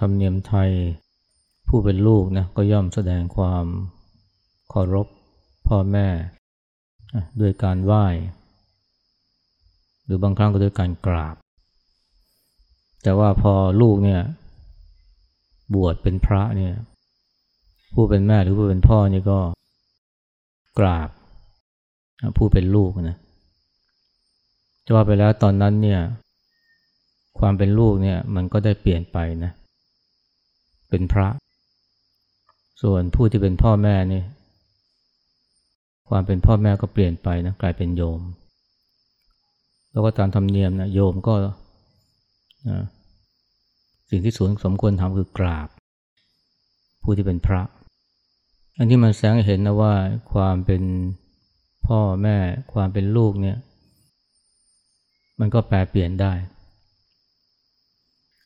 ธรรมเนียมไทย ผู้เป็นลูกนะก็ย่อมแสดงความเคารพพ่อแม่ด้วยการไหว้ หรือบางครั้งก็ด้วยการกราบ แต่ว่าพอลูกเนี่ยบวชเป็นพระเนี่ยผู้เป็นแม่หรือผู้เป็นพ่อนี่ก็กราบผู้เป็นลูกนะจะว่าไปแล้วตอนนั้นเนี่ยความเป็นลูกเนี่ยมันก็ได้เปลี่ยนไปนะ เป็นพระ ส่วนผู้ที่เป็นพ่อแม่นี่ความเป็นพ่อแม่ก็เปลี่ยนไปนะกลายเป็นโยม แล้วก็ตามธรรมเนียมนะโยมก็นะสิ่งที่สวนสมควรทำคือกราบ ผู้ที่เป็นพระ อันที่มันแสงเห็นนะว่าความเป็นพ่อแม่ความเป็นลูกเนี่ย มันก็แปลเปลี่ยนได้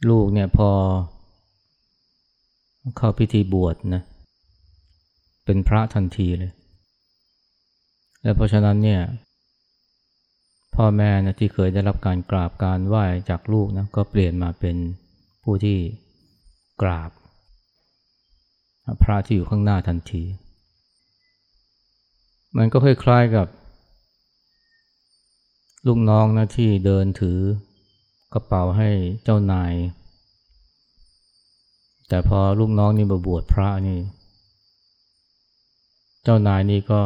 ลูกเนี่ยพอ เข้าพิธีบวชนะ เป็นพระทันทีเลย และเพราะฉะนั้นเนี่ยพ่อแม่นะที่เคยได้รับการกราบการไหว้จากลูกนะก็เปลี่ยนมาเป็นผู้ที่กราบ พระที่อยู่ข้างหน้าทันที มันก็คล้ายๆกับ ลูกน้องนะที่เดินถือกระเป๋าให้เจ้านาย แต่พอลูกน้องนี่มาบวชพระนี่ เจ้านายนี่ก็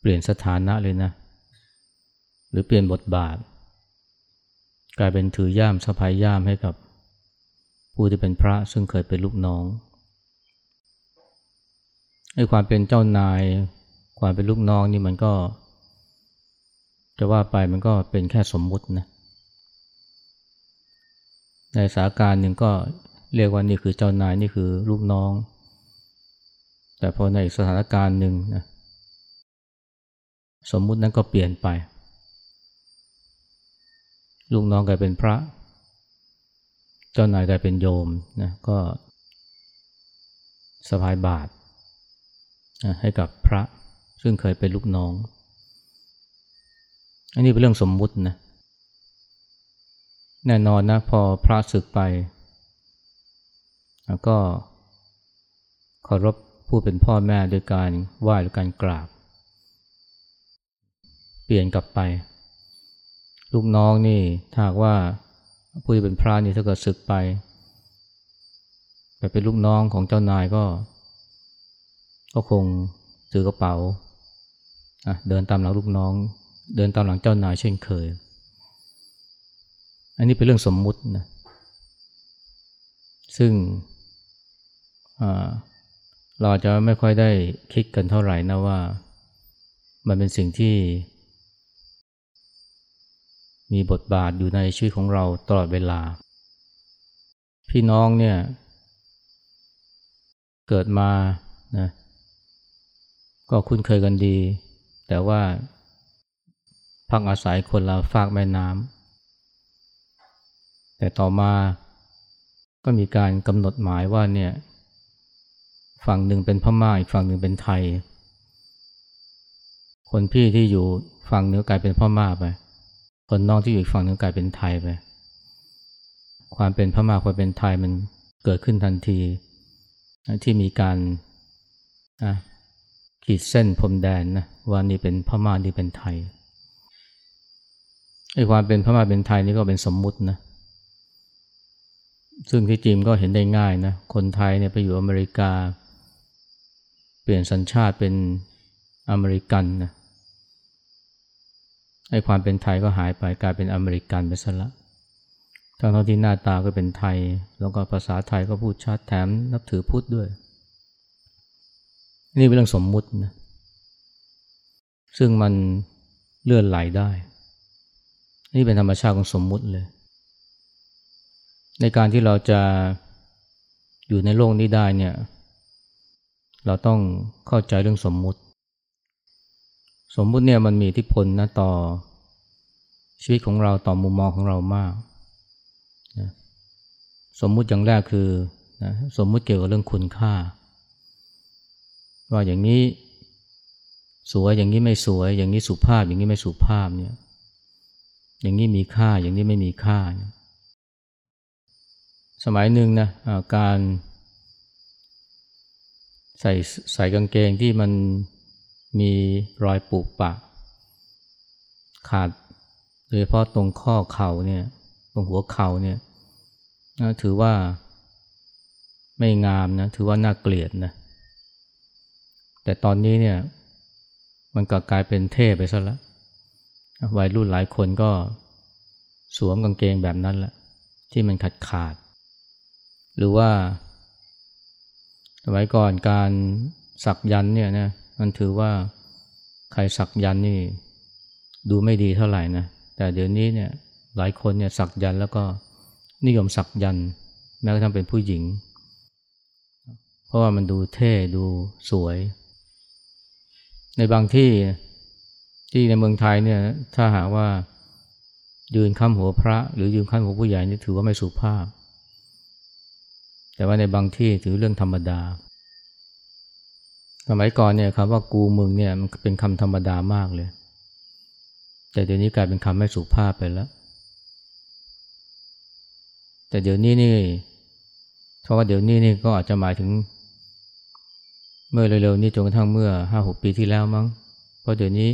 เปลี่ยนสถานะเลยนะ หรือเปลี่ยนบทบาท กลายเป็นถือย่ามสะพายย่ามให้กับ ผู้ที่เป็นพระซึ่งเคยเป็นลูกน้องไอ้ความเป็นเจ้านาย ความเป็นลูกน้องนี่มันก็ จะว่าไปมันก็เป็นแค่สมมุตินะ ในสาการหนึ่งก็ เรียกว่านี่คือเจ้านายนี่คือลูกน้อง แต่พอในสถานการณ์หนึ่งนะสมมุตินั้นก็เปลี่ยนไป ลูกน้องกลายเป็นพระ เจ้านายกลายเป็นโยมนะก็สบายบาทให้กับพระซึ่งเคยเป็นลูกน้อง อันนี้เป็นเรื่องสมมุตินะแน่นอนนะพอพระศึกไป แล้วก็เคารพผู้เป็นพ่อแม่โดยการไหว้หรือการกราบ เปลี่ยนกลับไป ลูกน้องนี่ถ้าว่าผู้ที่เป็นพระนี่ถ้าเกิดศึกไปไปเป็นลูกน้องของเจ้านายก็ ก็คงถือกระเป๋าเดินตามหลังลูกน้อง เดินตามหลังเจ้านายเช่นเคย อันนี้เป็นเรื่องสมมุตินะซึ่ง เราจะไม่ค่อยได้คิดกันเท่าไหร่นะว่า มันเป็นสิ่งที่ มีบทบาทอยู่ในชีวิตของเราตลอดเวลา พี่น้องเนี่ย เกิดมานะก็คุ้นเคยกันดี แต่ว่าพักอาศัยคนละฝากแม่น้ำแต่ต่อมาก็มีการกำหนดหมายว่าเนี่ย ฝั่งหนึ่งเป็นพม่าอีกฝั่งหนึ่งเป็นไทย คนพี่ที่อยู่ฝั่งเหนือกลายเป็นพม่าไป คนน้องที่อยู่อีกฝั่งเหนึ่งกลายเป็นไทยไป ความเป็นพม่าความเป็นไทยมันเกิดขึ้นทันที ที่มีการขีดเส้นพรมแดนนะว่านี่เป็นพม่านี่เป็นไทยไอ้ความเป็นพม่าเป็นไทยนี่ก็เป็นสมมุตินะซึ่งที่จริงก็เห็นได้ง่ายนะคนไทยเนี่ยไปอยู่อเมริกา เปลี่ยนสัญชาติเป็นอเมริกันนะไอ้ความเป็นไทยก็หายไปกลายเป็นอเมริกันไปซะละทั้งที่หน้าตาก็เป็นไทย แล้วก็ภาษาไทยก็พูดชัดแถมนับถือพุทธด้วย นี่เป็นเรื่องสมมุตินะซึ่งมันเลื่อนไหลได้ นี่เป็นธรรมชาติของสมมุติเลย ในการที่เราจะอยู่ในโลกนี้ได้เนี่ย เราต้องเข้าใจเรื่องสมมุติ สมมุติเนี่ยมันมีอิทธิพลนะต่อชีวิตของเราต่อมุมมองของเรามากนะสมมุติอย่างแรกคือนะสมมุติเกี่ยวกับเรื่องคุณค่า ว่าอย่างนี้สวยอย่างนี้ไม่สวย อย่างนี้สุภาพอย่างนี้ไม่สุภาพเนี่ยอย่างนี้มีค่าอย่างนี้ไม่มีค่าสสมัยหนึ่งนะการ ใส่ใส่กางเกงที่มันมีรอยปุปะ ขาดโดยเฉพาะตรงข้อเข่าเนี่ยตรงหัวเข่าเนี่ยถือว่าไม่งามนะถือว่าน่าเกลียดนะแต่ตอนนี้เนี่ยมันก็กลายเป็นเท่ไปซะแล้ววัยรุ่นหลายคนก็สวมกางเกงแบบนั้นแหละที่มันขาดขาด หรือว่า สมัยก่อนการสักยันเนี่ยนะมันถือว่าใครสักยันนี่ดูไม่ดีเท่าไหร่นะแต่เดี๋ยวนี้เนี่ยหลายคนเนี่ยสักยันแล้วก็นิยมสักยันแม้กระทั่งเป็นผู้หญิง เพราะว่ามันดูเท่ดูสวย ในบางที่ที่ในเมืองไทยเนี่ยถ้าหากว่ายืนข้ามหัวพระ หรือยืนข้ามหัวผู้ใหญ่นี่ถือว่าไม่สุภาพ แต่ว่าในบางที่ถือเรื่องธรรมดา สมัยก่อนเนี่ยคำว่ากูมึงเนี่ยมันเป็นคำธรรมดามากเลย แต่เดี๋ยวนี้กลายเป็นคำไม่สุภาพไปแล้ว แต่เดี๋ยวนี้นี่เพราะว่าเดี๋ยวนี้นี่ก็อาจจะหมายถึง เมื่อเร็วๆนี้จนกระทั่งเมื่อห้าหกปีที่แล้วมั้ง เพราะเดี๋ยวนี้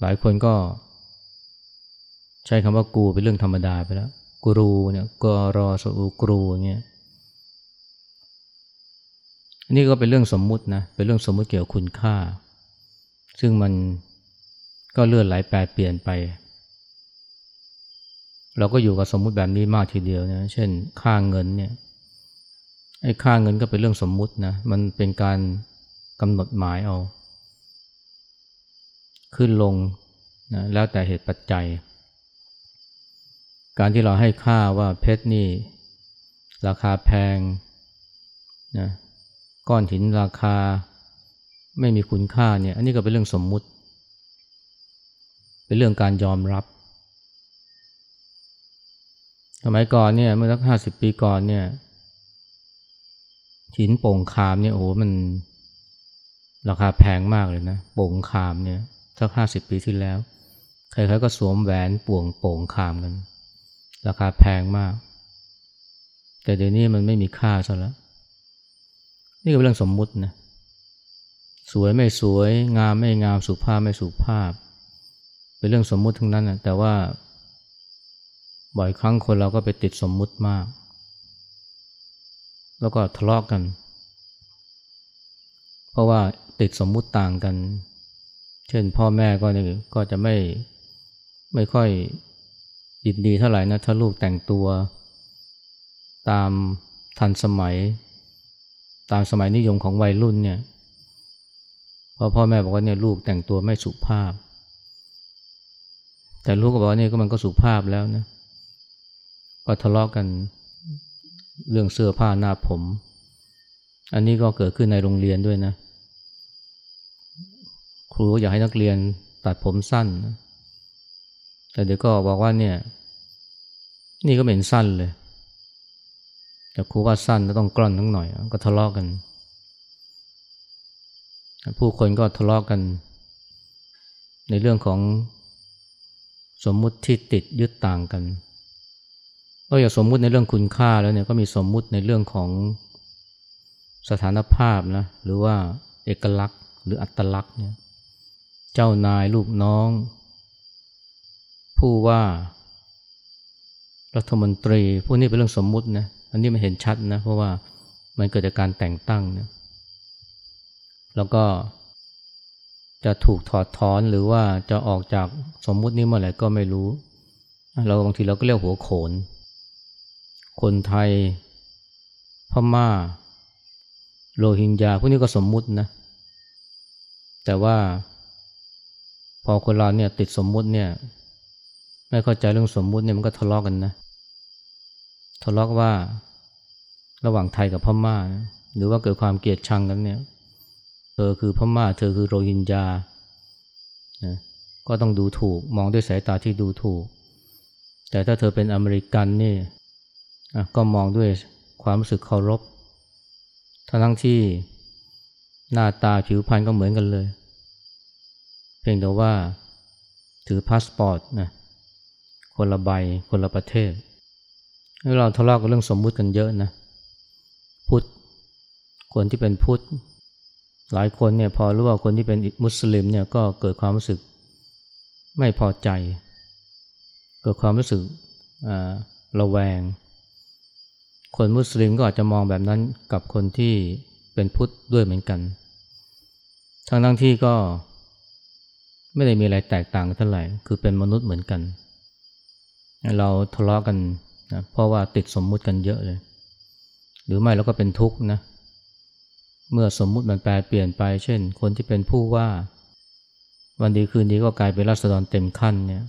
หลายคนก็ ใช้คำว่ากูเป็นเรื่องธรรมดาไปแล้ว กรูเนี่ยกรอสูกรูเนี่ยอันนี้ก็เป็นเรื่องสมมุตินะเป็นเรื่องสมมุติเกี่ยวกับคุณค่า ซึ่งมันก็เลื่อนไหลแปรเปลี่ยนไป เราก็อยู่กับสมมุติแบบนี้มากทีเดียวนะเช่นค่าเงินเนี่ยไอ้ค่าเงินก็เป็นเรื่องสมมุตินะมันเป็นการกำหนดหมายเอา ขึ้นลงนะแล้วแต่เหตุปัจจัย การที่เราให้ค่าว่าเพชรนี่ ราคาแพงนะก้อนหินราคาไม่มีคุณค่าเนี่ย อันนี้ก็เป็นเรื่องสมมุติ เป็นเรื่องการยอมรับสมัยก่อนเนี่ยเมื่อสักห้าสิบปีก่อนเนี่ยหินโป่งคามเนี่ยโอ้โหมัน ราคาแพงมากเลยนะโป่งคามเนี่ยสักห้าสิบปีที่แล้ว ใครๆก็สวมแหวนป่วงโป่งคามกัน ราคาแพงมาก แต่เดี๋ยวนี้มันไม่มีค่าซะแล้ว นี่ก็เป็นเรื่องสมมุตินะสวยไม่สวยงามไม่งามสุภาพไม่สุภาพ เป็นเรื่องสมมุติทั้งนั้นนะแต่ว่าบ่อยครั้งคนเราก็ไปติดสมมุติมาก แล้วก็ทะเลาะกกัน เพราะว่าติดสมมุติต่างกัน เช่นพ่อแม่ก็นี่ก็จะไม่ไม่ค่อย ยินดีเท่าไหร่นะถ้าลูกแต่งตัวตามทันสมัย ตามสมัยนิยมของวัยรุ่นเนี่ยพอพ่อแม่บอกว่าเนี่ยลูกแต่งตัวไม่สุภาพ แต่ลูกก็บอกว่านี่ก็มันก็สุภาพแล้วนะก็ทะเลาะกกันเรื่องเสื้อผ้าหน้าผม อันนี้ก็เกิดขึ้นในโรงเรียนด้วยนะ ครูอยากให้นักเรียนตัดผมสั้นนะ แต่เดี๋ยวก็บอกว่าเนี่ย นี่ก็เป็นสั้นเลยแต่ครูว่าสั้นต้องกล้อนทั้งหน่อย ก็ทะเลาะกกัน ผู้คนก็ทะเลาะกกัน ในเรื่องของสมมุติที่ติดยึดต่างกันก็อย่าสมมุติในเรื่องคุณค่าแล้วเนี่ยก็มีสมมุติในเรื่องของสถานภาพนะหรือว่าเอกลักษณ์ หรืออัตลักษณ์เนี่ยเจ้านายลูกน้อง ผู้ว่ารัฐมนตรีพวกนี้เป็นเรื่องสมมุตินะอันนี้มันเห็นชัดนะ เพราะว่ามันเกิดจากการแต่งตั้งนะแล้วก็จะถูกถอดถอนหรือว่าจะออกจากสมมุตินี้เมื่อไหร่ก็ไม่รู้ เราบางทีเราก็เรียกหัวโขน คนไทย พม่า โรฮิงญาพวกนี้ก็สมมุตินะ แต่ว่าพอคนเราเนี่ยติดสมมุติเนี่ย ไม่เข้าใจเรื่องสมมุติเนี่ยมันก็ทะเลาะกกันนะทะเลาะว่า ระหว่างไทยกับพม่านะหรือว่าเกิดความเกลียดชังกันเนี่ยเธอคือพม่า เธอคือโรฮิงญานะก็ต้องดูถูกมองด้วยสายตาที่ดูถูก แต่ถ้าเธอเป็นอเมริกันนี่ก็มองด้วยความรู้สึกเคารพทั้งทั้งที่หน้าตาผิวพรรณก็เหมือนกันเลย เพียงแต่ว่าถือพาสปอร์ตนะ คนละใบ คนละประเทศ เราทะเลาะกันเรื่องสมมุติกันเยอะนะ พุทธ คนที่เป็นพุทธ หลายคนเนี่ยพอรู้ว่าคนที่เป็นมุสลิมเนี่ยก็เกิดความรู้สึกไม่พอใจ เกิดความรู้สึกระแวง คนมุสลิมก็อาจจะมองแบบนั้นกับคนที่เป็นพุทธด้วยเหมือนกัน ทั้งทั้งที่ก็ไม่ได้มีอะไรแตกต่างกันเท่าไหร่ คือเป็นมนุษย์เหมือนกัน เราทะเลาะกันนะเพราะว่าติดสมมุติกันเยอะเลย หรือไม่เราก็เป็นทุกข์นะเมื่อสมมุติมันแปลเปลี่ยนไป เช่น คนที่เป็นผู้ว่า วันดีคืนดีก็กลายเป็นราษฎรเต็มขั้นเนี่ย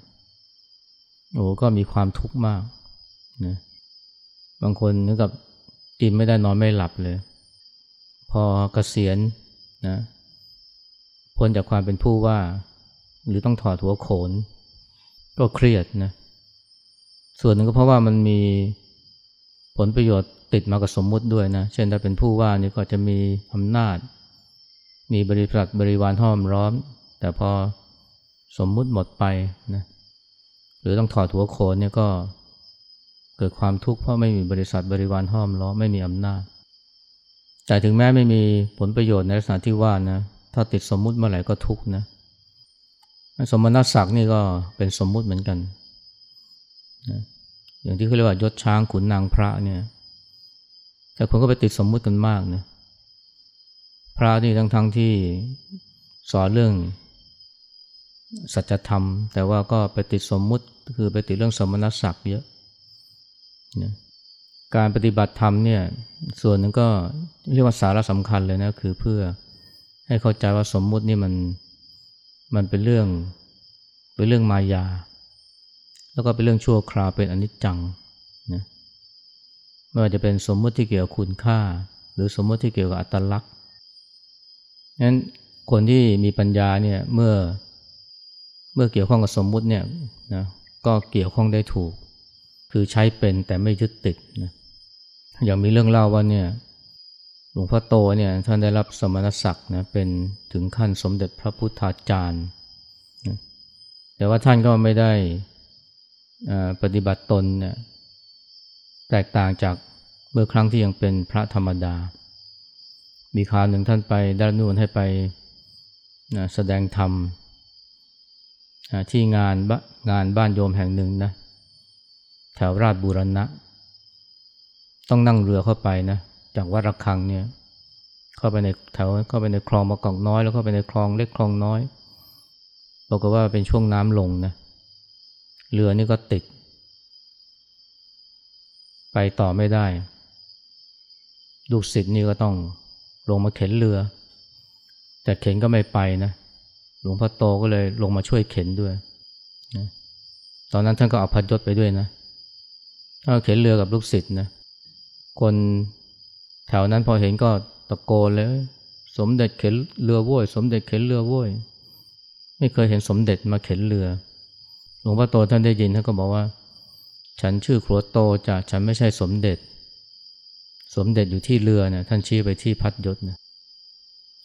โอ้ก็มีความทุกข์มากนะบางคนนึกกับกินไม่ได้นอนไม่หลับเลย พอเกษียณนะพ้นจากความเป็นผู้ว่า หรือต้องถอดหัวโขน ก็เครียดนะ ส่วนหนึ่งก็เพราะว่ามันมีผลประโยชน์ติดมากับสมมุติด้วยนะ เช่นถ้าเป็นผู้ว่านี่ก็จะมีอำนาจ มีบริษัทบริวารห้อมร้อม แต่พอสมมุติหมดไปนะหรือต้องถอดหัวโขนเนี่ยก็เกิดความทุกข์เพราะไม่มีบริษัทบริวารห้อมล้อมไม่มีอำนาจ แต่ถึงแม้ไม่มีผลประโยชน์ในลักษณะที่ว่านะถ้าติดสมมุติเมื่อไหร่ก็ทุกข์นะสมณศักดิ์นี่ก็เป็นสมมุติเหมือนกัน อย่างที่เขาเรียกว่ายศช้างขุนนางพระเนี่ยแต่คนก็ไปติดสมมุติกันมากนะพระนี่ทั้งทั้งที่สอนเรื่องสัจธรรม แต่ว่าก็ไปติดสมมุติคือไปติดเรื่องสมณศักดิ์เยอะนะการปฏิบัติธรรมเนี่ยส่วนหนึ่งก็เรียกว่าสาระสำคัญเลยนะคือเพื่อให้เข้าใจว่าสมมุตินี่มันมันเป็นเรื่องเป็นเรื่องมายา แล้วก็เป็นเรื่องชั่วคราวเป็นอนิจจังนะไม่ว่าจะเป็นสมมติที่เกี่ยวกับคุณค่า หรือสมมติที่เกี่ยวกับอัตลักษณ์นั้นคนที่มีปัญญาเนี่ยเมื่อเมื่อเกี่ยวข้องกับสมมุติเนี่ยนะก็เกี่ยวข้องได้ถูก คือใช้เป็นแต่ไม่ยึดติดนะอย่างมีเรื่องเล่าว่าเนี่ยหลวงพ่อโตเนี่ยท่านได้รับสมณศักดิ์นะเป็นถึงขั้นสมเด็จพระพุทธาจารย์นะแต่ว่าท่านก็ไม่ได้ ปฏิบัติตนเนี่ยแตกต่างจากเมื่อครั้งที่ยังเป็นพระธรรมดา มีคราวหนึ่งท่านไปด้านนู่นให้ไปนะแสดงธรรมที่งานงานบ้านโยมแห่งหนึ่งนะแถวราชบุรณะ ต้องนั่งเรือเข้าไปนะจากวัดระฆังเนี่ยเข้าไปในแถวเข้าไปในคลองมะกอกน้อย แล้วเข้าไปในคลองเล็กคลองน้อยบอกว่าเป็นช่วงน้ำลงนะ เรือนี่ก็ติด ไปต่อไม่ได้ ลูกศิษย์นี่ก็ต้องลงมาเข็นเรือ แต่เข็นก็ไม่ไปนะ หลวงพ่อโตก็เลยลงมาช่วยเข็นด้วยนะตอนนั้นท่านก็เอาพัดยศไปด้วยนะถ้านเข็นเรือกับลูกศิษย์นะ คนแถวนั้นพอเห็นก็ตะโกนเลย สมเด็จเข็นเรือว้ย สมเด็จเข็นเรือว้ย ไม่เคยเห็นสมเด็จมาเข็นเรือ หลวงพ่อโตท่านได้ยินท่านก็บอกว่า ฉันชื่อครัวโตจะฉันไม่ใช่สมเด็จ สมเด็จอยู่ที่เรือนะท่านชี้ไปที่พัดยศนะ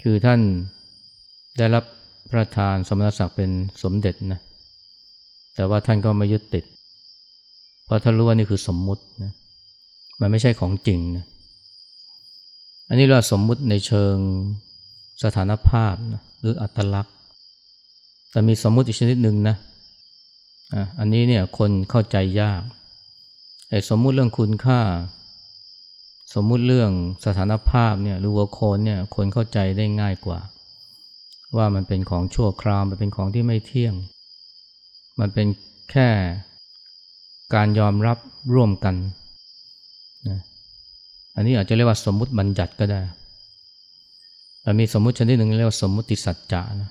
คือท่านได้รับพระทานสมณศักดิ์เป็นสมเด็จนะแต่ว่าท่านก็ไม่ยึดติด เพราะท่านรู้ว่านี่คือสมมุตินะมันไม่ใช่ของจริงนะอันนี้เราสมมุติในเชิงสถานภาพนะหรืออัตลักษณ์ แต่มีสมมุติอีกชนิดหนึ่งนะ อันนี้เนี่ยคนเข้าใจยากไอ้สมมุติเรื่องคุณค่า สมมุติเรื่องสถานภาพเนี่ยหรือวัวโคนเนี่ยคนเข้าใจได้ง่ายกว่า ว่ามันเป็นของชั่วคราวมันเป็นของที่ไม่เที่ยง มันเป็นแค่การยอมรับร่วมกันนะอันนี้อาจจะเรียกว่าสมมุติบัญญัติก็ได้แต่มีสมมุติชนิดหนึ่งเรียกว่าสมมุติสัจจะนะ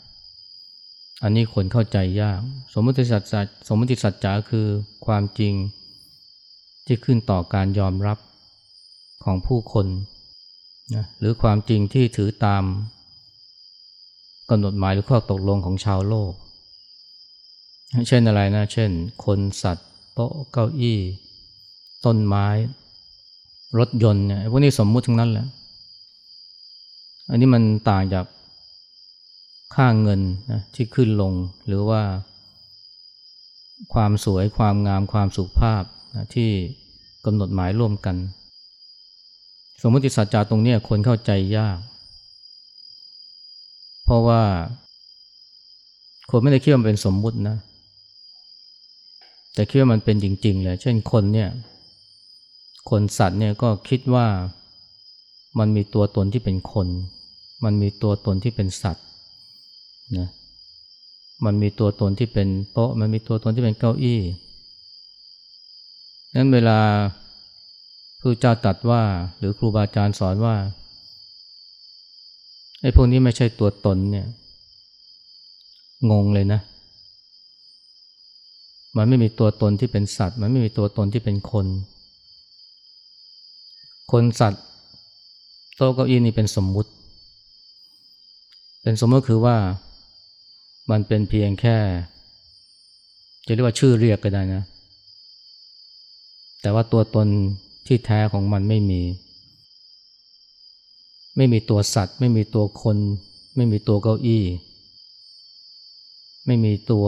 อันนี้คนเข้าใจยาก สมมติสัจจะสมมติสัจจะคือความจริงที่ขึ้นต่อการยอมรับของผู้คนนะหรือความจริงที่ถือตามกำหนดหมายหรือข้อตกลงของชาวโลก เช่นอะไรนะ เช่น คนสัตว์ โต๊ะเก้าอี้ ต้นไม้ รถยนต์เนี่ยพวกนี้สมมุติทั้งนั้นแหละ อันนี้มันต่างจาก ค่าเงินนะที่ขึ้นลงหรือว่า ความสวยความงามความสุภาพนะที่กำหนดหมายร่วมกัน สมมติสัจจะตรงนี้คนเข้าใจยาก เพราะว่า คนไม่ได้คิดว่ามันเป็นสมมุตินะ แต่คิดว่ามันเป็นจริง ๆ เลย เช่นคนเนี่ยคนสัตว์เนี่ยก็คิดว่ามันมีตัวตนที่เป็นคน มันมีตัวตนที่เป็นสัตว์ นะมันมีตัวตนที่เป็นโต๊ะมันมีตัวตนที่เป็นเก้าอี้นั้นเวลาพระเจ้าตรัสว่า หรือครูบาอาจารย์สอนว่าไอ้พวกนี้ไม่ใช่ตัวตนเนี่ย งงเลยนะ มันไม่มีตัวตนที่เป็นสัตว์ มันไม่มีตัวตนที่เป็นคน คนสัตว์โต๊ะเก้าอี้นี่เป็นสมมุติ เป็นสมมติคือว่า มันเป็นเพียงแค่ จะเรียกว่าชื่อเรียกก็ได้นะ แต่ว่าตัวตนที่แท้ของมันไม่มี ไม่มีตัวสัตว์ ไม่มีตัวคน ไม่มีตัวเก้าอี้ ไม่มีตัว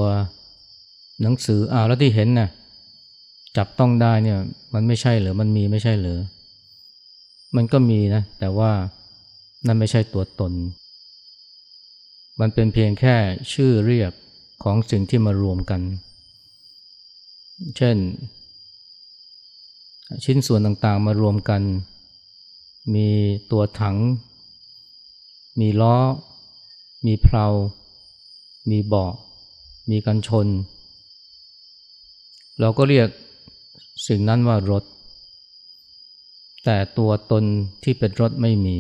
หนังสืออ้าวแล้วที่เห็นนะ่ะจับต้องได้เนี่ยมันไม่ใช่เหรอมันมีไม่ใช่เหรอมันก็มีนะ แต่ว่านั่นไม่ใช่ตัวตน มันเป็นเพียงแค่ชื่อเรียกของสิ่งที่มารวมกัน เช่น ชิ้นส่วนต่างๆมารวมกัน มีตัวถัง มีล้อ มีเพลา มีเบาะ มีกันชน เราก็เรียกสิ่งนั้นว่ารถ แต่ตัวตนที่เป็นรถไม่มี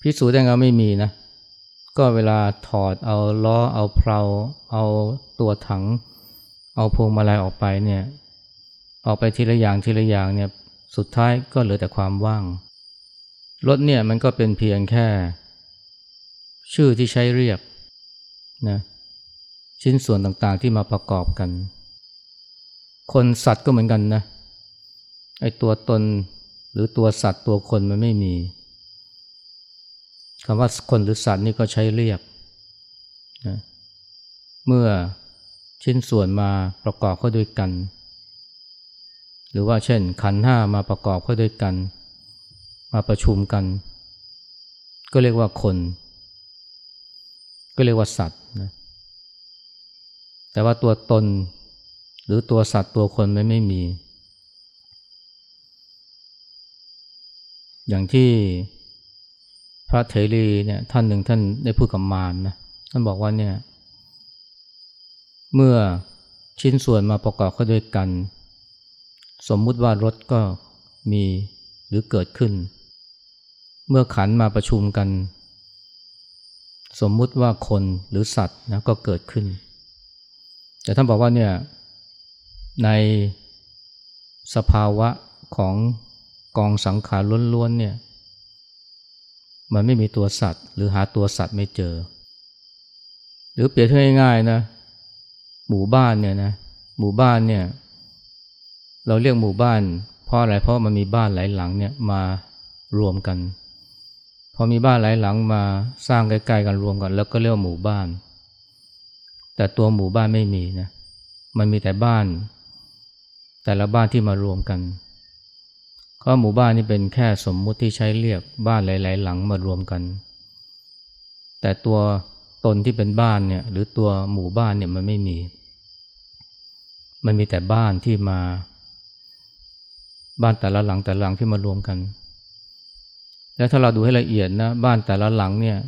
พิสูจน์ได้ไงไม่มีนะ ก็เวลาถอดเอาล้อเอาเพลาเอาตัวถัง เอาพวงมาลัยออกไปเนี่ยออกไปทีละอย่างทีละอย่างเนี่ยสุดท้ายก็เหลือแต่ความว่างรถเนี่ยมันก็เป็นเพียงแค่ ชื่อที่ใช้เรียกนะชิ้นส่วนต่างๆที่มาประกอบกัน คนสัตว์ก็เหมือนกันนะไอตัวตนหรือตัวสัตว์ตัวคนมันไม่มี คำว่าคนหรือสัตว์นี่ก็ใช้เรียกนะเมื่อชิ้นส่วนมาประกอบเข้าด้วยกัน หรือว่าเช่นขันห้ามาประกอบเข้าด้วยกัน มาประชุมกัน ก็เรียกว่าคน ก็เรียกว่าสัตว์นะแต่ว่าตัวตนหรือตัวสัตว์ตัวคนไม่ไม่มี อย่างที่ พระเถรีเนี่ยท่านหนึ่งท่านได้พูดกับมารนนะท่านบอกว่าเนี่ยเมื่อชิ้นส่วนมาประกอบเข้าด้วยกัน สมมุติว่ารถก็มีหรือเกิดขึ้น เมื่อขันมาประชุมกัน สมมุติว่าคนหรือสัตว์นะก็เกิดขึ้น แต่ท่านบอกว่าเนี่ยในสภาวะของกองสังขารล้วนๆเนี่ย มันไม่มีตัวสัตว์ หรือหาตัวสัตว์ไม่เจอ หรือเปรียบเทียบง่ายๆนะหมู่บ้านเนี่ยนะหมู่บ้านเนี่ยเราเรียกหมู่บ้านเพราะอะไรเพราะมันมีบ้านหลายหลังเนี่ยมารวมกันพอมีบ้านหลายหลังมาสร้างใกล้ๆกันรวมกัน แล้วก็เรียกว่าหมู่บ้าน แต่ตัวหมู่บ้านไม่มีนะมันมีแต่บ้าน แต่ละบ้านที่มารวมกัน ก็หมู่บ้านนี่เป็นแค่สมมุติที่ใช้เรียกบ้านหลาย ๆ หลังมารวมกัน แต่ตัวตนที่เป็นบ้านเนี่ยหรือตัวหมู่บ้านเนี่ยมันไม่มี มันมีแต่บ้านที่มา บ้านแต่ละหลังแต่ละหลังที่มารวมกัน แล้วถ้าเราดูให้ละเอียดนะบ้านแต่ละหลังเนี่ย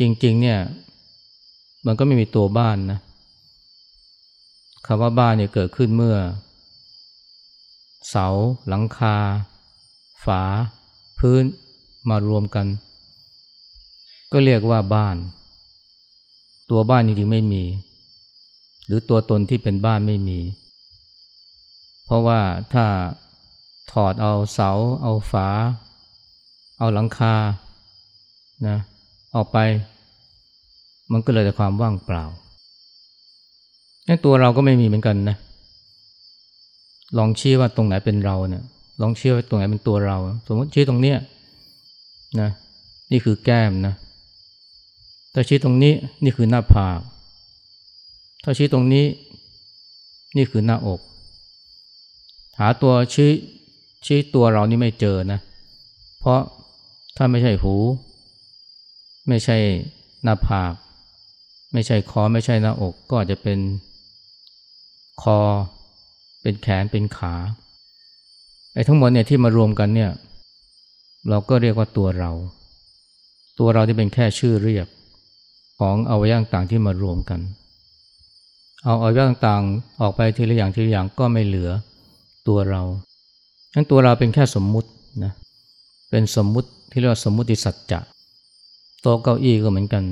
จริง ๆ เนี่ยมันก็ไม่มีตัวบ้านนะคำว่าบ้านเนี่ยเกิดขึ้นเมื่อ เสา หลังคา ฝา พื้นมารวมกัน ก็เรียกว่าบ้าน ตัวบ้านจริงๆไม่มี หรือตัวตนที่เป็นบ้านไม่มี เพราะว่าถ้าถอดเอาเสา เอาฝา เอาหลังคานะออกไป มันก็เลยแต่ความว่างเปล่าตัวเราก็ไม่มีเหมือนกันนะ ลองชี้ว่าตรงไหนเป็นเราเนี่ย ลองชี้ว่าตรงไหนเป็นตัวเรา สมมติชี้ตรงเนี้ยนะ นี่คือแก้มนะถ้าชี้ตรงนี้นี่คือหน้าผาก ถ้าชี้ตรงนี้ นี่คือหน้าอก หาตัวชี้ชี้ตัวเรานี่ไม่เจอนะ เพราะถ้าไม่ใช่หู ไม่ใช่หน้าผาก ไม่ใช่คอไม่ใช่หน้าอก ก็อาจจะเป็นคอ เป็นแขนเป็นขาไอ้ทั้งหมดเนี่ยที่มารวมกันเนี่ย เราก็เรียกว่าตัวเรา ตัวเราที่เป็นแค่ชื่อเรียกของอวัยวะต่างๆที่มารวมกัน เอาอวัยวะต่างๆออกไปทีละอย่างทีละอย่างก็ไม่เหลือตัวเราทั้นตัวเราเป็นแค่สมมุตินะเป็นสมมุติที่เรียกว่าสมมุติสัจจะโต๊ะเก้าอี้ก็เหมือนกัน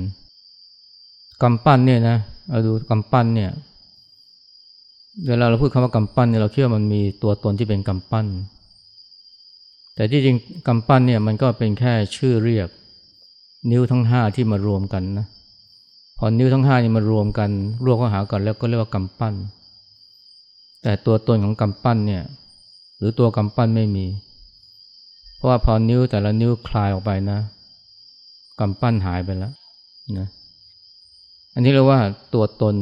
กำปั้นเนี่ยนะเอาดูกำปั้นเนี่ย เวลาเราพูดคำว่ากำปั้นเนี่ยเราคิดว่ามันมีตัวตนที่เป็นกำปั้น แต่ที่จริงกำปั้นเนี่ยมันก็เป็นแค่ชื่อเรียก นิ้วทั้งห้าที่มารวมกันนะพอนิ้วทั้งห้านี่มารวมกันรวมเข้าหากันแล้วก็เรียกว่ากำปั้น แต่ตัวตนของกำปั้นเนี่ยหรือตัวกำปั้นไม่มี เพราะว่าพอนิ้วแต่ละนิ้วคลายออกไปนะกำปั้นหายไปแล้วนะอันนี้เรียกว่าตัวตน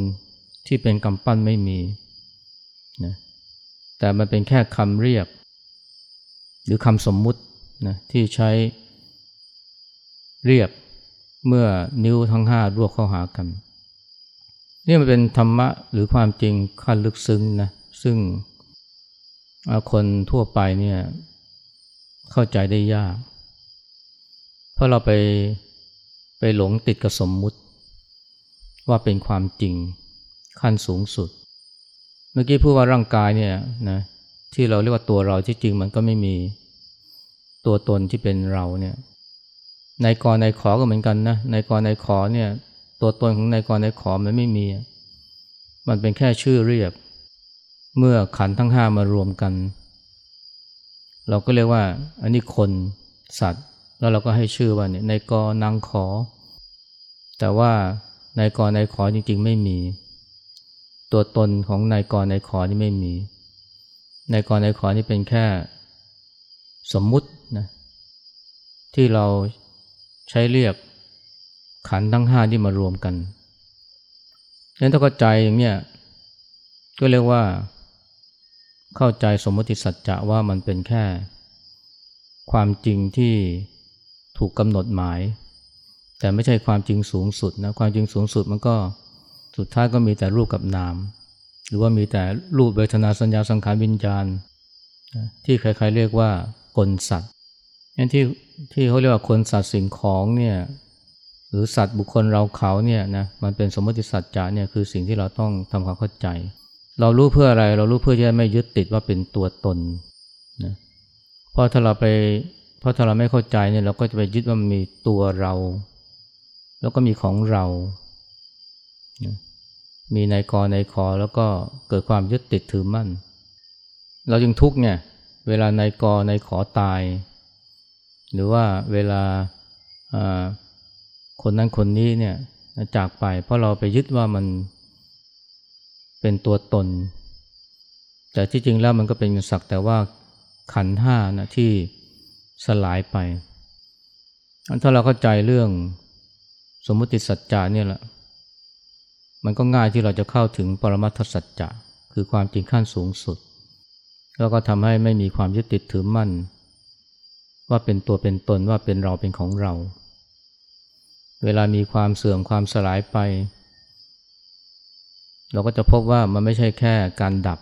ที่เป็นกำปั้นไม่มี นะแต่มันเป็นแค่คำเรียก หรือคำสมมุตินะที่ใช้เรียกเมื่อนิ้วทั้งห้ารวกเข้าหากันนี่มันเป็นธรรมะหรือความจริงขั้นลึกซึ้งนะซึ่งคนทั่วไปเนี่ยเข้าใจได้ยาก เพราะเราไปไปหลงติดกับสมมุติ ว่าเป็นความจริงขั้นสูงสุด เมื่อกี้พูดว่าร่างกายเนี่ยนะที่เราเรียกว่าตัวเราที่จริงมันก็ไม่มีตัวตนที่เป็นเราเนี่ยในกรในขอก็เหมือนกันนะในกรในขอเนี่ย ตัวตนของในกรในขอมันไม่มี มันเป็นแค่ชื่อเรียก เมื่อขันทั้งห้ามารวมกัน เราก็เรียกว่า อันนี้คนสัตว์ แล้วเราก็ให้ชื่อว่าเนี่ยในกอนางขอ แต่ว่าในกรในขอจริง ๆ ไม่มี ตัวตนของนายกรนายขอนี่ไม่มีนายกรนายขอนี่เป็นแค่สมมุตินะที่เราใช้เรียกขันทั้งห้าที่มารวมกันนั้นถ้าเข้าใจอย่างเนี้ยก็เรียกว่า เข้าใจสมมติสัจจะว่ามันเป็นแค่ ความจริงที่ถูกกำหนดหมาย แต่ไม่ใช่ความจริงสูงสุดนะความจริงสูงสุดมันก็ สุดท้ายก็มีแต่รูปกับนาม หรือว่ามีแต่รูปเวทนาสัญญาสังขารวิญญาณ ที่ใครๆเรียกว่ากลสัตว์นั่นที่ที่เขาเรียกว่าคนสัตว์สิ่งของเนี่ยหรือสัตว์บุคคลเราเขาเนี่ยนะมันเป็นสมมติสัจจะเนี่ยคือสิ่งที่เราต้องทำความเข้าใจ เรารู้เพื่ออะไรเรารู้เพื่อที่จะไม่ยึดติดว่าเป็นตัวตนนะเพราะถ้าเราไปเพราะถ้าเราไม่เข้าใจเนี่ยเราก็จะไปยึดว่ามันมีตัวเรา แล้วก็มีของเรา มีในกอในคอแล้วก็เกิดความยึดติดถือมั่น เราจึงทุกข์เนี่ยเวลาในกอในขอตาย หรือว่าเวลาคนนั้นคนนี้เนี่ยจากไปเพราะเราไปยึดว่ามันเป็นตัวตน แต่ที่จริงแล้วมันก็เป็นสักแต่ว่าขันห้านะที่สลายไปถ้าเราเข้าใจเรื่องสมมติสัจจาเนี่ยแหละ มันก็ง่ายที่เราจะเข้าถึงปรมัตถสัจจะคือความจริงขั้นสูงสุด แล้วก็ทำให้ไม่มีความยึดติดถือมั่น ว่าเป็นตัวเป็นตนว่าเป็นเราเป็นของเรา เวลามีความเสื่อมความสลายไป เราก็จะพบว่ามันไม่ใช่แค่การดับ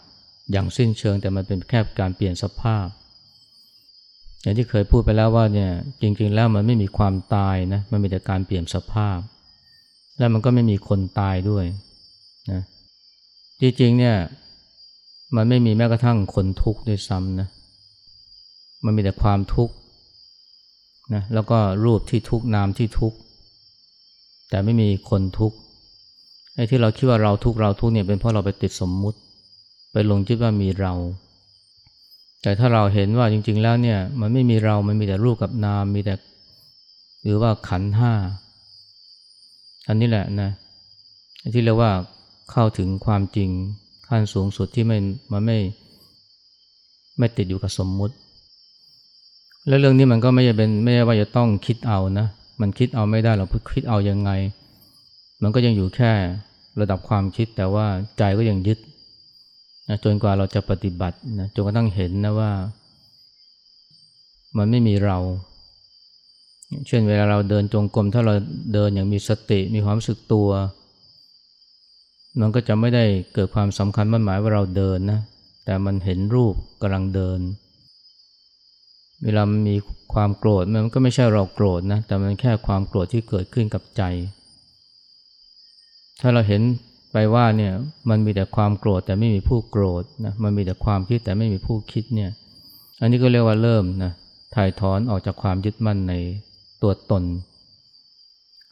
อย่างสิ้นเชิงแต่มันเป็นแค่การเปลี่ยนสภาพ อย่างที่เคยพูดไปแล้วว่าเนี่ยจริงๆแล้วมันไม่มีความตายนะมันมีแต่การเปลี่ยนสภาพ แล้วมันก็ไม่มีคนตายด้วยนะจริงๆเนี่ยมันไม่มีแม้กระทั่งคนทุกข์ด้วยซ้ำนะมันมีแต่ความทุกข์นะแล้วก็รูปที่ทุกข์นามที่ทุกข์แต่ไม่มีคนทุกข์ไอ้ที่เราคิดว่าเราทุกข์เราทุกข์เนี่ยเป็นเพราะเราไปติดสมมุติ ไปลงจิตว่ามีเรา แต่ถ้าเราเห็นว่าจริง ๆ แล้วเนี่ยมันไม่มีเรา มันมีแต่รูปกับนามมีแต่หรือว่าขันห้า อันนี้แหละนะที่เรียกว่าเข้าถึงความจริงขั้นสูงสุดที่ไม่มันไม่ไม่ติดอยู่กับสมมุติ แล้วเรื่องนี้มันก็ไม่ใช่เป็นไม่ใช่ว่าจะต้องคิดเอานะมันคิดเอาไม่ได้เราพูดคิดเอายังไง มันก็ยังอยู่แค่ระดับความคิดแต่ว่าใจก็ยังยึดนะจนกว่าเราจะปฏิบัตินะจนกระทั่งเห็นนะว่า มันไม่มีเรา เช่นเวลาเราเดินจงกรมถ้าเราเดินอย่างมีสติมีความรู้สึกตัว มันก็จะไม่ได้เกิดความสำคัญมั่นหมายว่าเราเดินนะแต่มันเห็นรูปกำลังเดิน เวลามีความโกรธมันก็ไม่ใช่เราโกรธนะแต่มันแค่ความโกรธที่เกิดขึ้นกับใจ ถ้าเราเห็นไปว่าเนี่ยมันมีแต่ความโกรธแต่ไม่มีผู้โกรธนะมันมีแต่ความคิดแต่ไม่มีผู้คิดเนี่ยอันนี้ก็เรียกว่าเริ่มนะถ่ายถอนออกจากความยึดมั่นใน ตัวตน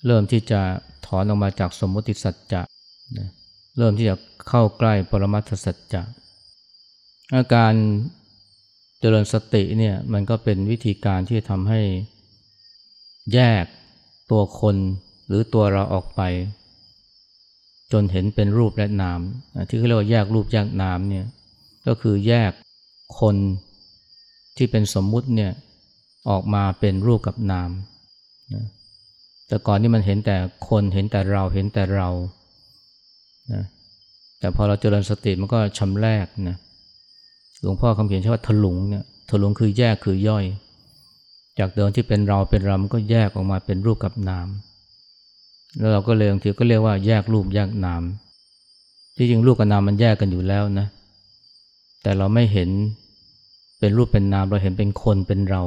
เริ่มที่จะถอนออกมาจากสมมติสัจจะนะเริ่มที่จะเข้าใกล้ปรมัตถสัจจะอาการเจริญสติเนี่ยมันก็เป็นวิธีการที่ทำให้แยกตัวคนหรือตัวเราออกไป จนเห็นเป็นรูปและนาม ที่เขาเรียกว่าแยกรูปแยกนามเนี่ยก็คือแยกคนที่เป็นสมมุติเนี่ยออกมาเป็นรูปกับนาม แต่ก่อนนี่มันเห็นแต่คนเห็นแต่เราเห็นแต่เรานะแต่พอเราเจริญสติมันก็ชำแรกนะหลวงพ่อคำเขียนใช้ว่าถลุงเนี่ยถลุงคือแยกคือย่อย จากเดิมที่เป็นเราเป็นเรามันก็แยกออกมาเป็นรูปกับนามแล้วเราก็เลยบางทีก็เรียกว่าแยกรูปแยกนามที่จริงรูปกับนามมันแยกกันอยู่แล้วนะ แต่เราไม่เห็นเป็นรูปเป็นนามเราเห็นเป็นคนเป็นเรา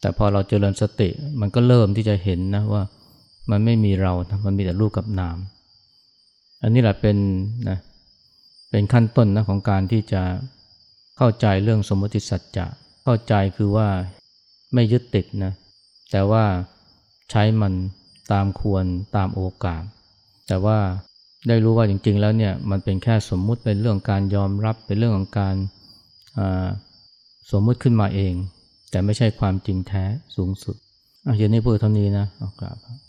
แต่พอเราเจริญสติมันก็เริ่มที่จะเห็นนะว่ามันไม่มีเรานะมันมีแต่รูปกับนาม อันนี้แหละเป็นนะเป็นขั้นต้นนะของการที่จะเข้าใจเรื่องสมมติสัจจะเข้าใจคือว่าไม่ยึดติดนะแต่ว่าใช้มันตามควรตามโอกาส แต่ว่าได้รู้ว่าจริง ๆ แล้วเนี่ยมันเป็นแค่สมมุติเป็นเรื่องการยอมรับเป็นเรื่องของการสมมุติขึ้นมาเอง แต่ไม่ใช่ความจริงแท้สูงสุดอะเย็นนี้พูดเท่านี้นะเอากราบ